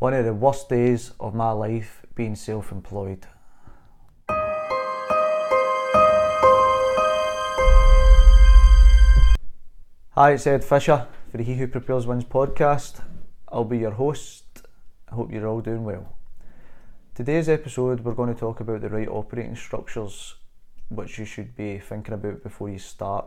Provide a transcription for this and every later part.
One of the worst days of my life being self employed. Hi, it's Ed Fisher for the He Who Prepares Wins podcast. I'll be your host. I hope you're all doing well. Today's episode, we're going to talk about the right operating structures which you should be thinking about before you start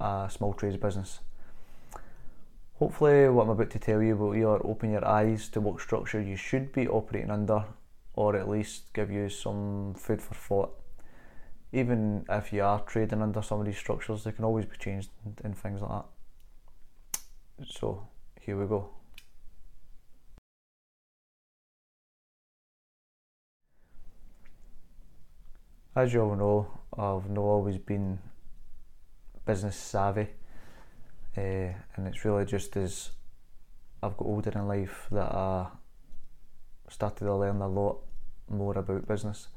a small trades business. Hopefully, what I'm about to tell you will either open your eyes to what structure you should be operating under, or at least give you some food for thought. Even if you are trading under some of these structures, they can always be changed and things like that. So, here we go. As you all know, I've not always been business savvy uh, and it's really just as I've got older in life that I started to learn a lot more about business.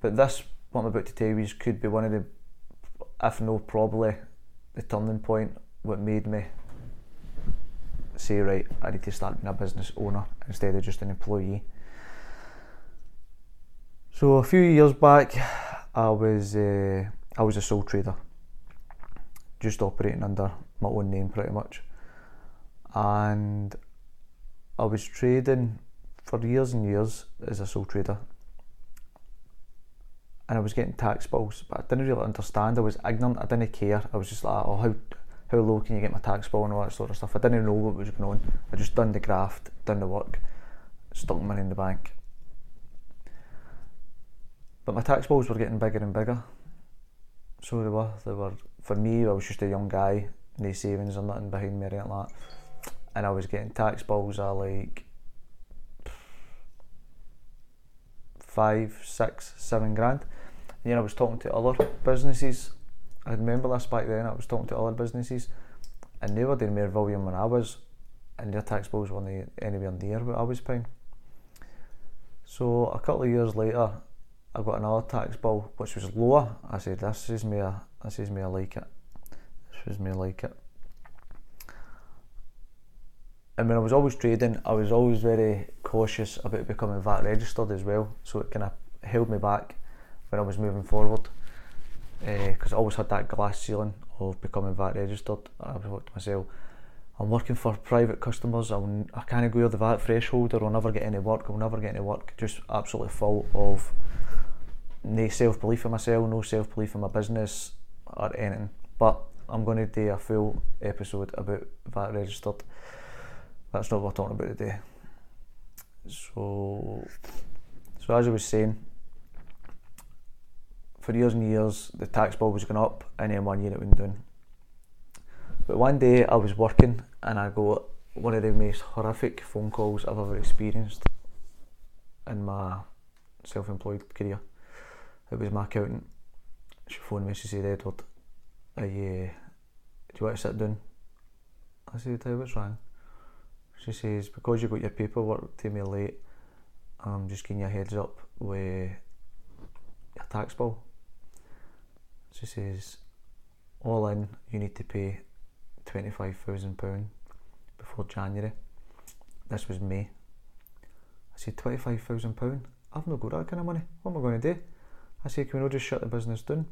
But this, what I'm about to tell you, could be one of the, if no, probably the turning point. What made me say, right, I need to start being a business owner instead of just an employee. So a few years back, I was uh, I was a sole trader, just operating under my own name pretty much. And I was trading for years and years as a sole trader. And I was getting tax bills, but I didn't really understand. I was ignorant, I didn't care. I was just like, oh, how, how low can you get my tax bill and all that sort of stuff. I didn't know what was going on. I just done the graft, done the work, stuck money in the bank. But my tax bills were getting bigger and bigger. So they were. They were. For me, I was just a young guy no savings or nothing behind me or anything like that. And I was getting tax bills of like five, six, seven grand. And then I was talking to other businesses. I remember this back then. I was talking to other businesses, and they were doing more volume than I was, and their tax bills weren't anywhere near what I was paying. So a couple of years later, I got another tax bill which was lower. I said, "This is me. This is me. I like it." Was me like it. And when I was always trading, I was always very cautious about becoming VAT registered as well. So it kind of held me back when I was moving forward. Because uh, I always had that glass ceiling of becoming VAT registered. I was thought to myself, I'm working for private customers. I'll, I can't go over the VAT threshold, or I'll never get any work. I'll never get any work. Just absolutely full of no self belief in myself, no self belief in my business or anything. But I'm going to do a full episode about VAT registered. That's not what we're talking about today. So, so as I was saying, for years and years, the tax bill was going up, and then one year it went down. But one day I was working, and I got one of the most horrific phone calls I've ever experienced in my self-employed career. It was my accountant. She phoned me. She said, "Edward, uh, do you want to sit down? I said, hey, what's wrong? She says, because you got your paperwork to me late, I'm just giving you a heads up with your tax bill. She says, all in, you need to pay £25,000 before January. This was May. I said, £25,000? I've not got that kind of money. What am I going to do? I said, can we not just shut the business down?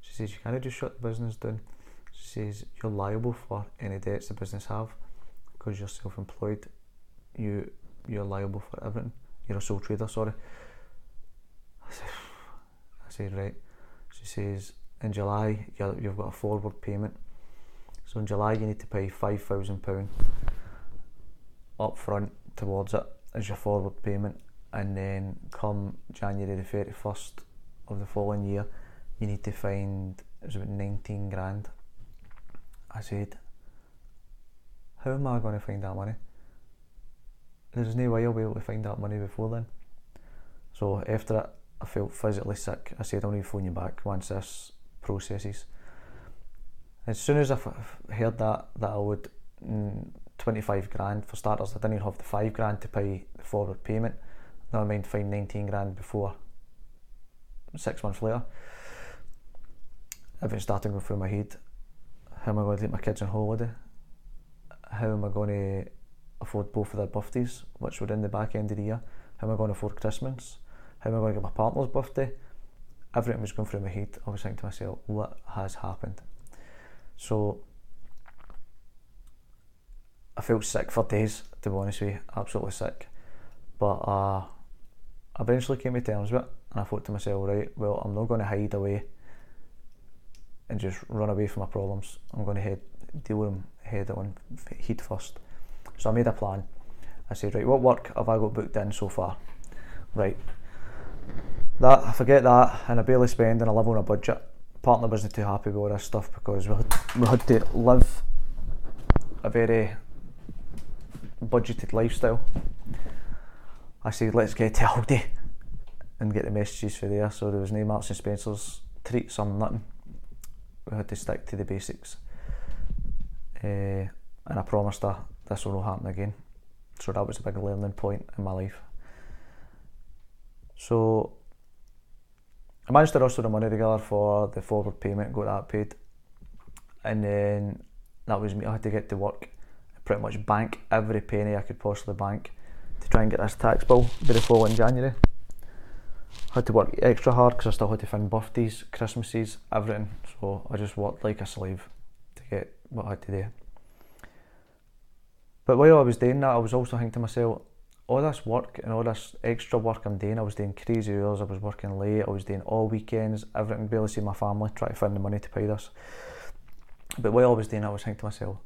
She says, you can't just shut the business down. She says, you're liable for any debts the business have because you're self-employed. You, you're liable for everything. You're a sole trader, sorry. I said, I said right. She says, in July, you've got a forward payment. So in July, you need to pay £5,000 up front towards it as your forward payment. And then come January the 31st of the following year, you need to find it was about 19 grand. I said, how am I going to find that money? There's no way I'll be able to find that money before then. So after that, I felt physically sick. I said, I'll need to phone you back once this processes. As soon as I f- heard that, that I would mm, 25 grand for starters, I didn't even have the 5 grand to pay the forward payment. Now Never mind find 19 grand before six months later everything started going through my head. How am I going to take my kids on holiday? How am I going to afford both of their birthdays, which were in the back end of the year? How am I going to afford Christmas? How am I going to get my partner's birthday? Everything was going through my head. I was thinking to myself, what has happened? So I felt sick for days, to be honest with you, absolutely sick. But uh, I eventually came to terms with it, and I thought to myself, right, well, I'm not going to hide away and just run away from my problems. I'm going to head, deal with them head on, heat first. So I made a plan. I said, right, what work have I got booked in so far? Right, that I forget that, and I barely spend, and I live on a budget. Partner wasn't too happy with all this stuff because we had, we had to live a very budgeted lifestyle. I said, let's get to Aldi and get the messages for there. So there was no Marks and Spencer's treats or nothing. We had to stick to the basics. Uh, and I promised her this will not happen again. So that was a big learning point in my life. So I managed to rustle the money together for the forward payment, got that paid. And then that was me. I had to get to work, pretty much bank every penny I could possibly bank to try and get this tax bill by the following January. Had to work extra hard because I still had to find birthdays, Christmases, everything. So I just worked like a slave to get what I had to do. But while I was doing that, I was also thinking to myself, all this work and all this extra work I'm doing, I was doing crazy hours, I was working late, I was doing all weekends, everything, barely see my family, trying to find the money to pay this. But while I was doing I was thinking to myself,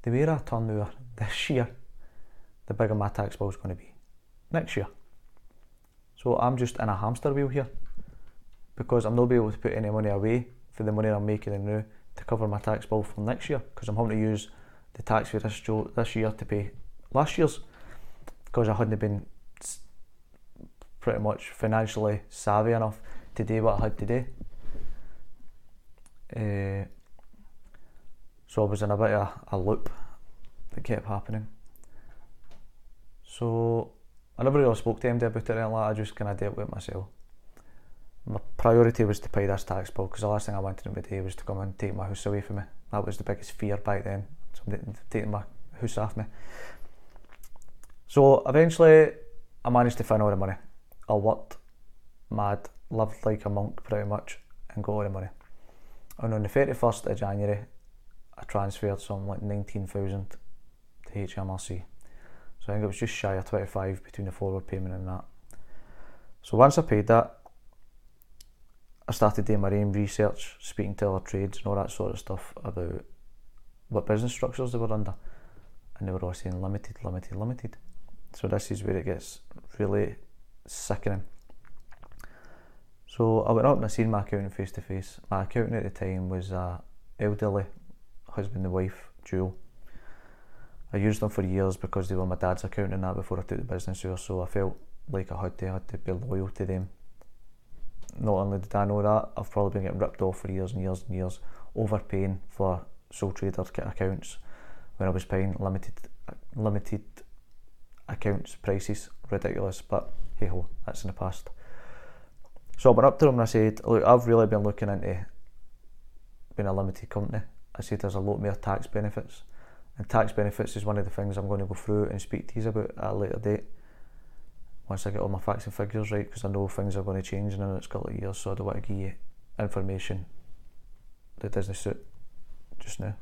the way I turn over this year, the bigger my tax bill is going to be next year. So I'm just in a hamster wheel here because I'm not be able to put any money away for the money I'm making now to cover my tax bill for next year because I'm having to use the tax for this, this year to pay last year's because I hadn't been pretty much financially savvy enough to do what I had to do. Uh, so I was in a bit of a, a loop that kept happening. So I never really spoke to MD about it or anything like I just kind of dealt with it myself. My priority was to pay this tax bill because the last thing I wanted him to do was to come and take my house away from me. That was the biggest fear back then, somebody taking my house off me. So eventually I managed to find all the money. I worked mad, lived like a monk pretty much and got all the money. And on the 31st of January I transferred some like 19,000 to HMRC. So I think it was just shy of 25 between the forward payment and that. So once I paid that, I started doing my own research, speaking to other trades and all that sort of stuff about what business structures they were under. And they were all saying limited, limited, limited. So this is where it gets really sickening. So I went up and I seen my accountant face to face. My accountant at the time was a elderly husband and wife duo. I used them for years because they were my dad's account and that before I took the business over, so I felt like I had to, I had to be loyal to them. Not only did I know that, I've probably been getting ripped off for years and years and years, overpaying for sole trader accounts when I was paying limited limited accounts prices ridiculous, but hey ho, that's in the past. So I went up to him and I said, Look, I've really been looking into being a limited company. I said there's a lot more tax benefits. And tax benefits is one of the things I'm going to go through and speak to you about at a later date. Once I get all my facts and figures right, because I know things are going to change in the next couple of years, so I don't want to give you information that doesn't suit just now.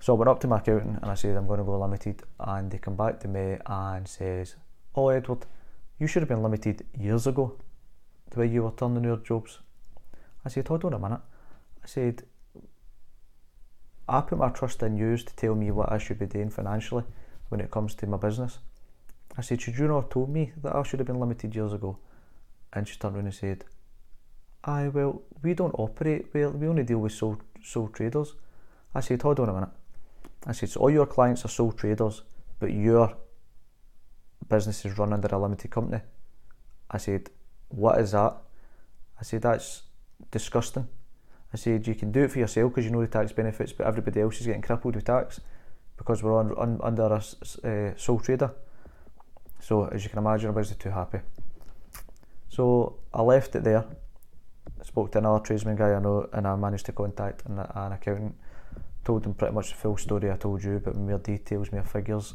So I went up to my accountant and I said I'm going to go limited, and they come back to me and says, "Oh Edward, you should have been limited years ago, the way you were turning your jobs." I said, "Hold on a minute." I said, "I put my trust in you to tell me what I should be doing financially when it comes to my business." I said, "Should you not have told me that I should have been limited years ago?" And she turned around and said, "Aye, well, we don't operate well. We only deal with sole sole traders." I said, "Hold on a minute." I said, so all your clients are sole traders, but your business is run under a limited company. I said, what is that? I said, that's disgusting. I said, you can do it for yourself because you know the tax benefits, but everybody else is getting crippled with tax because we're on, under a uh, sole trader. So as you can imagine, I wasn't too happy. So I left it there. Spoke to another tradesman guy I know, and I managed to contact an, an accountant told them pretty much the full story I told you, but more details, more figures.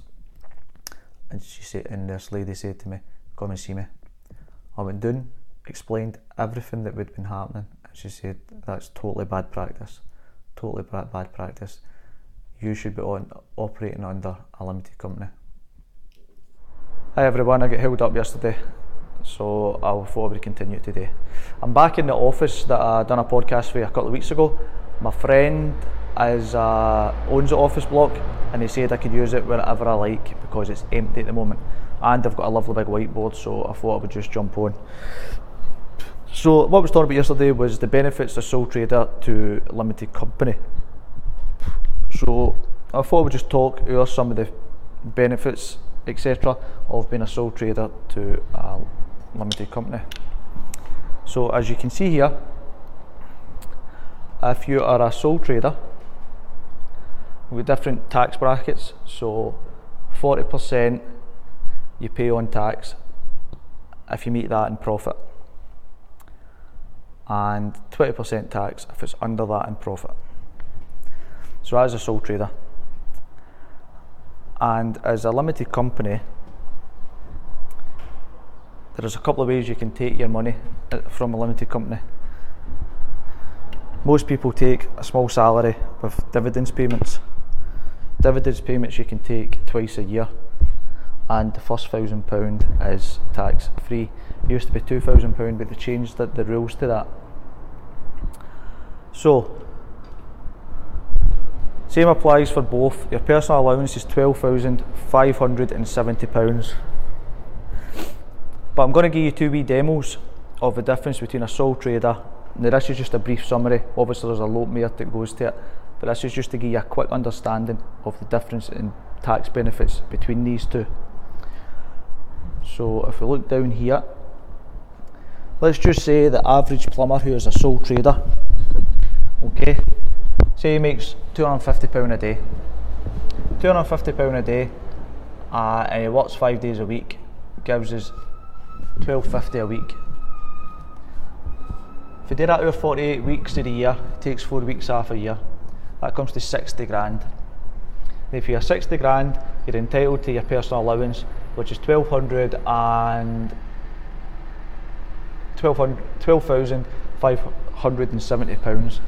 And she said, and this lady said to me, "Come and see me." I went down, explained everything that would been happening, she said, "That's totally bad practice. Totally bad, practice. You should be on operating under a limited company." Hi everyone, I got held up yesterday, so I thought I would continue today. I'm back in the office that I done a podcast with a couple of weeks ago. My friend is uh, owns the office block, and he said I could use it wherever I like because it's empty at the moment, and I've got a lovely big whiteboard, so I thought I would just jump on. So what was talking about yesterday was the benefits of sole trader to limited company. So I thought would just talk about some of the benefits, etc., of being a sole trader to a limited company. So as you can see here, if you are a sole trader with different tax brackets, so 40% you pay on tax if you meet that in profit, and 20% tax if it's under that in profit. So as a sole trader, and as a limited company, there's a couple of ways you can take your money uh, from a limited company. Most people take a small salary with dividends payments. Dividends payments you can take twice a year, and the first thousand pound is tax free. Used to be two thousand pound, but they changed the, the rules to that. So, same applies for both. Your personal allowance is twelve thousand five hundred and seventy pounds. But I'm going to give you two wee demos of the difference between a sole trader. Now this is just a brief summary. Obviously there's a lot more that goes to it, but this is just to give you a quick understanding of the difference in tax benefits between these two. So if we look down here, let's just say the average plumber who is a sole trader, okay, say he makes £250 a day. £250 a day uh, and he works five days a week, gives us twelve fifty a week. If you did that over forty eight weeks of the year, takes four weeks off a year. That comes to sixty grand. If you're sixty grand, you're entitled to your personal allowance, which is twelve hundred and twelve thousand five hundred and seventy pounds.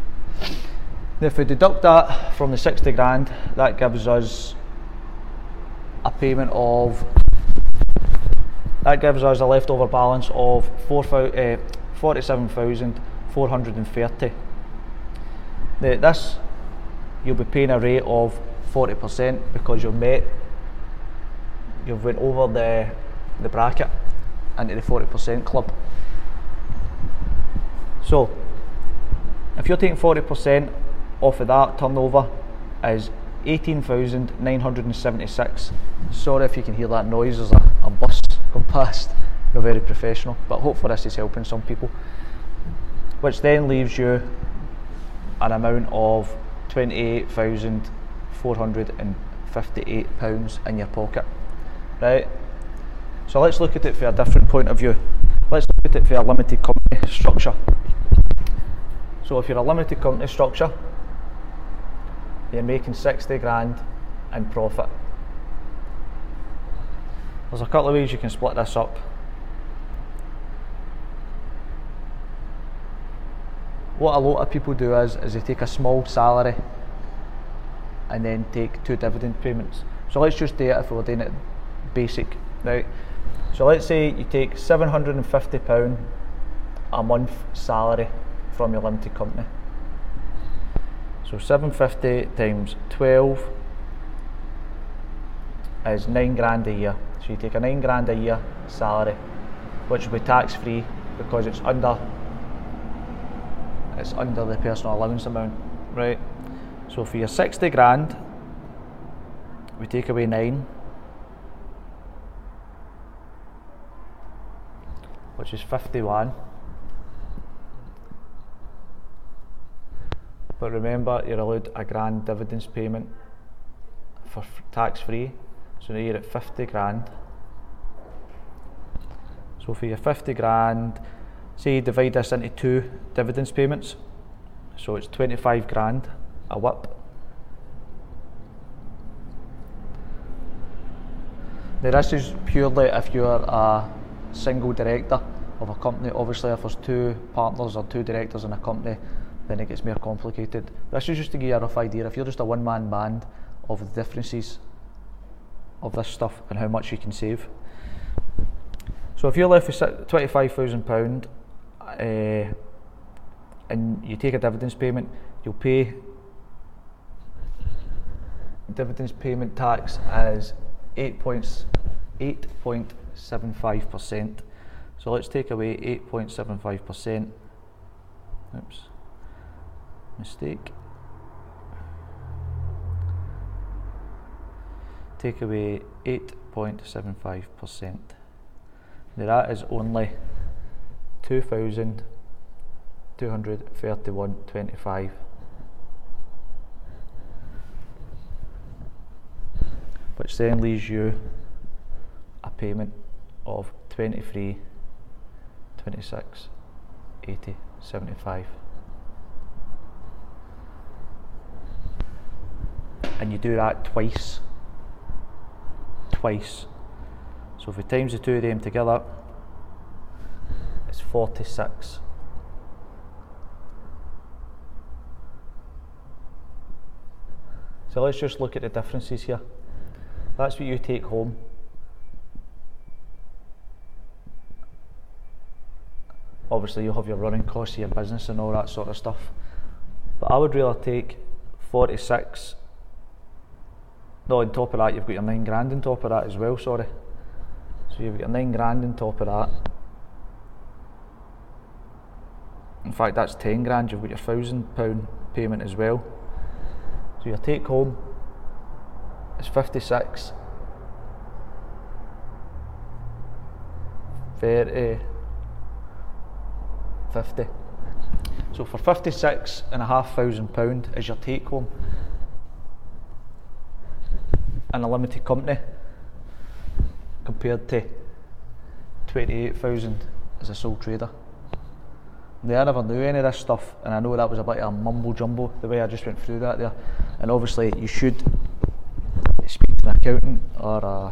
If we deduct that from the sixty grand, that gives us a payment of that gives us a leftover balance of 4, uh, 47,430. This, you'll be paying a rate of 40% because you've met, you've went over the, the bracket into the 40% club. So, if you're taking 40% off of that turnover is 18,976. Sorry if you can hear that noise, there's a, a bus going past. Not very professional, but hopefully this is helping some people. Which then leaves you an amount of £28,458 in your pocket. Right? So let's look at it from a different point of view. Let's look at it from a limited company structure. So if you're a limited company structure, you're making 60 grand in profit. There's a couple of ways you can split this up. What a lot of people do is, is they take a small salary and then take two dividend payments. So let's just do it if we're doing it basic, right? So let's say you take £750 a month salary from your limited company. So 750 times 12 is 9 grand a year. So you take a 9 grand a year salary, which will be tax free because it's under it's under the personal allowance amount, right? So for your 60 grand, we take away 9, which is 51. But remember, you're allowed a grand dividends payment for f- tax free. So now you're at 50 grand. So for your 50 grand, say you divide this into two dividends payments. So it's 25 grand a whip. Now this is purely if you're a single director of a company. Obviously, if there's two partners or two directors in a company, then it gets more complicated. This is just to give you a rough idea. If you're just a one-man band, of the differences of this stuff and how much you can save. So if you're left with twenty-five thousand uh, and you take a dividends payment, you'll pay dividends payment tax as eight point seven five percent. So let's take away eight point seven five percent. Oops, mistake. Take away eight point seven five percent. Now that is only two thousand two hundred thirty one twenty five. which then leaves you a payment of 23 26 80 75 and you do that twice twice so if we times the two of them together it's 46 so let's just look at the differences here that's what you take home. Obviously, you'll have your running costs your business and all that sort of stuff. But I would rather take 46. No, on top of that, you've got your 9 grand on top of that as well, sorry. So you've got 9 grand on top of that. In fact, that's 10 grand, you've got your £1,000 payment as well. So your take home is 56. 30, 50. So for 56 and a half thousand pound is your take home in a limited company compared to 28,000 as a sole trader. Now, I never knew any of this stuff, and I know that was a bit of a mumble jumbo the way I just went through that there. And obviously, you should speak to an accountant or uh,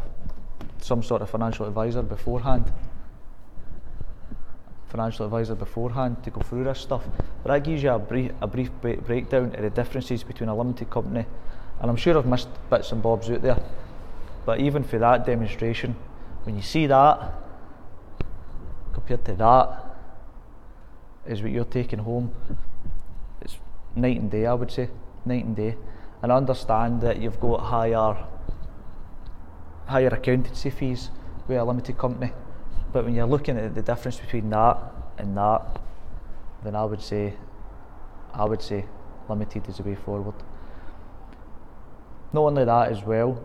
some sort of financial advisor beforehand. Financial advisor beforehand to go through this stuff. But that gives you a brief, a brief breakdown of the differences between a limited company, and I'm sure I've missed bits and bobs out there. But even for that demonstration, when you see that compared to that, is what you're taking home. It's night and day, I would say, night and day and I understand that you've got higher higher accountancy fees with a limited company. But when you're looking at the difference between that and that, then I would say I would say limited is the way forward. Not only that as well,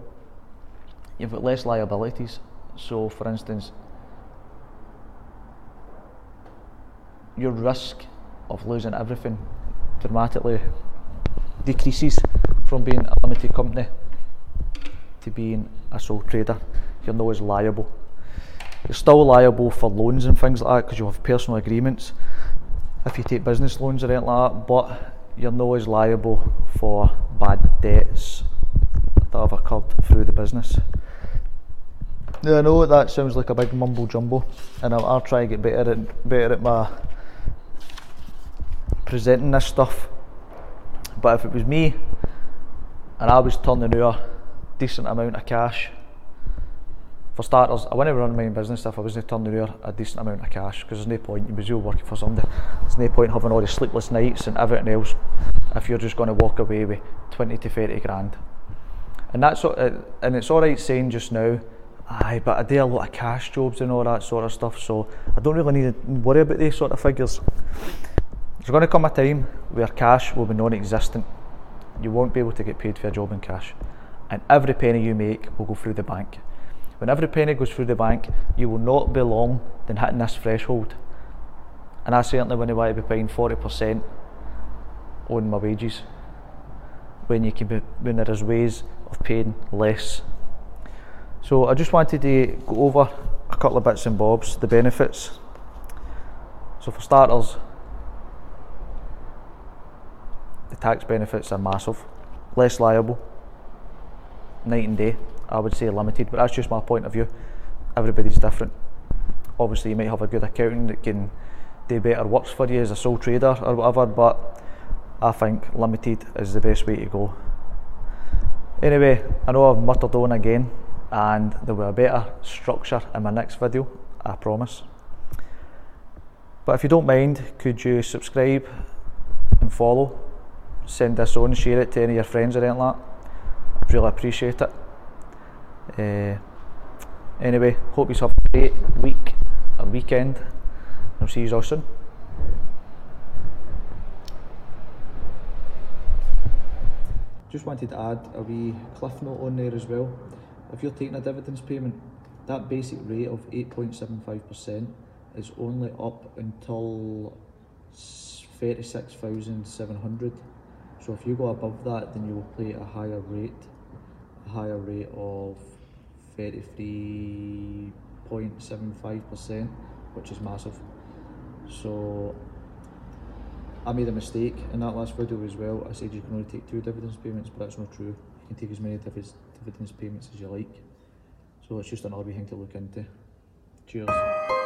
you've got less liabilities. So for instance, your risk of losing everything dramatically decreases from being a limited company to being a sole trader. You're not as liable. You're still liable for loans and things like that because you have personal agreements if you take business loans or anything like that, but you're not as liable for bad debts that have occurred through the business. Now, I know that sounds like a big mumble jumbo, and I'll, I'll try and get better at better at my presenting this stuff. But if it was me and I was turning out a decent amount of cash. For starters, I wouldn't run my own business if I wasn't turning out a decent amount of cash because there's no point, was you working for somebody, there's no point having all the sleepless nights and everything else if you're just going to walk away with 20 to 30 grand. And that's and it's alright saying just now, aye, but I do a lot of cash jobs and all that sort of stuff, so I don't really need to worry about these sort of figures. There's going to come a time where cash will be non existent you won't be able to get paid for a job in cash. And every penny you make will go through the bank. When every penny goes through the bank, you will not be long than hitting this threshold. And I certainly wouldn't want to be paying 40% on my wages when you can be, when there is ways of paying less. So I just wanted to go over a couple of bits and bobs, the benefits. So for starters, the tax benefits are massive, less liable, night and day. I would say limited, but that's just my point of view. Everybody's different. Obviously, you might have a good accountant that can do better works for you as a sole trader or whatever, but I think limited is the best way to go. Anyway, I know I've muttered on again, and there will be a better structure in my next video, I promise. But if you don't mind, could you subscribe and follow? Send this on, share it to any of your friends or anything like that. I'd really appreciate it. Uh, anyway, hope you have a great week or weekend. I'll see you all soon. Just wanted to add a wee cliff note on there as well. If you're taking a dividends payment, that basic rate of 8.75% is only up until 36,700. So if you go above that, then you will pay a higher rate, a higher rate of 33.75%, which is massive. So I made a mistake in that last video as well. I said you can only take two dividends payments, but that's not true. You can take as many dividends, dividends payments as you like. So it's just another wee thing to look into. Cheers.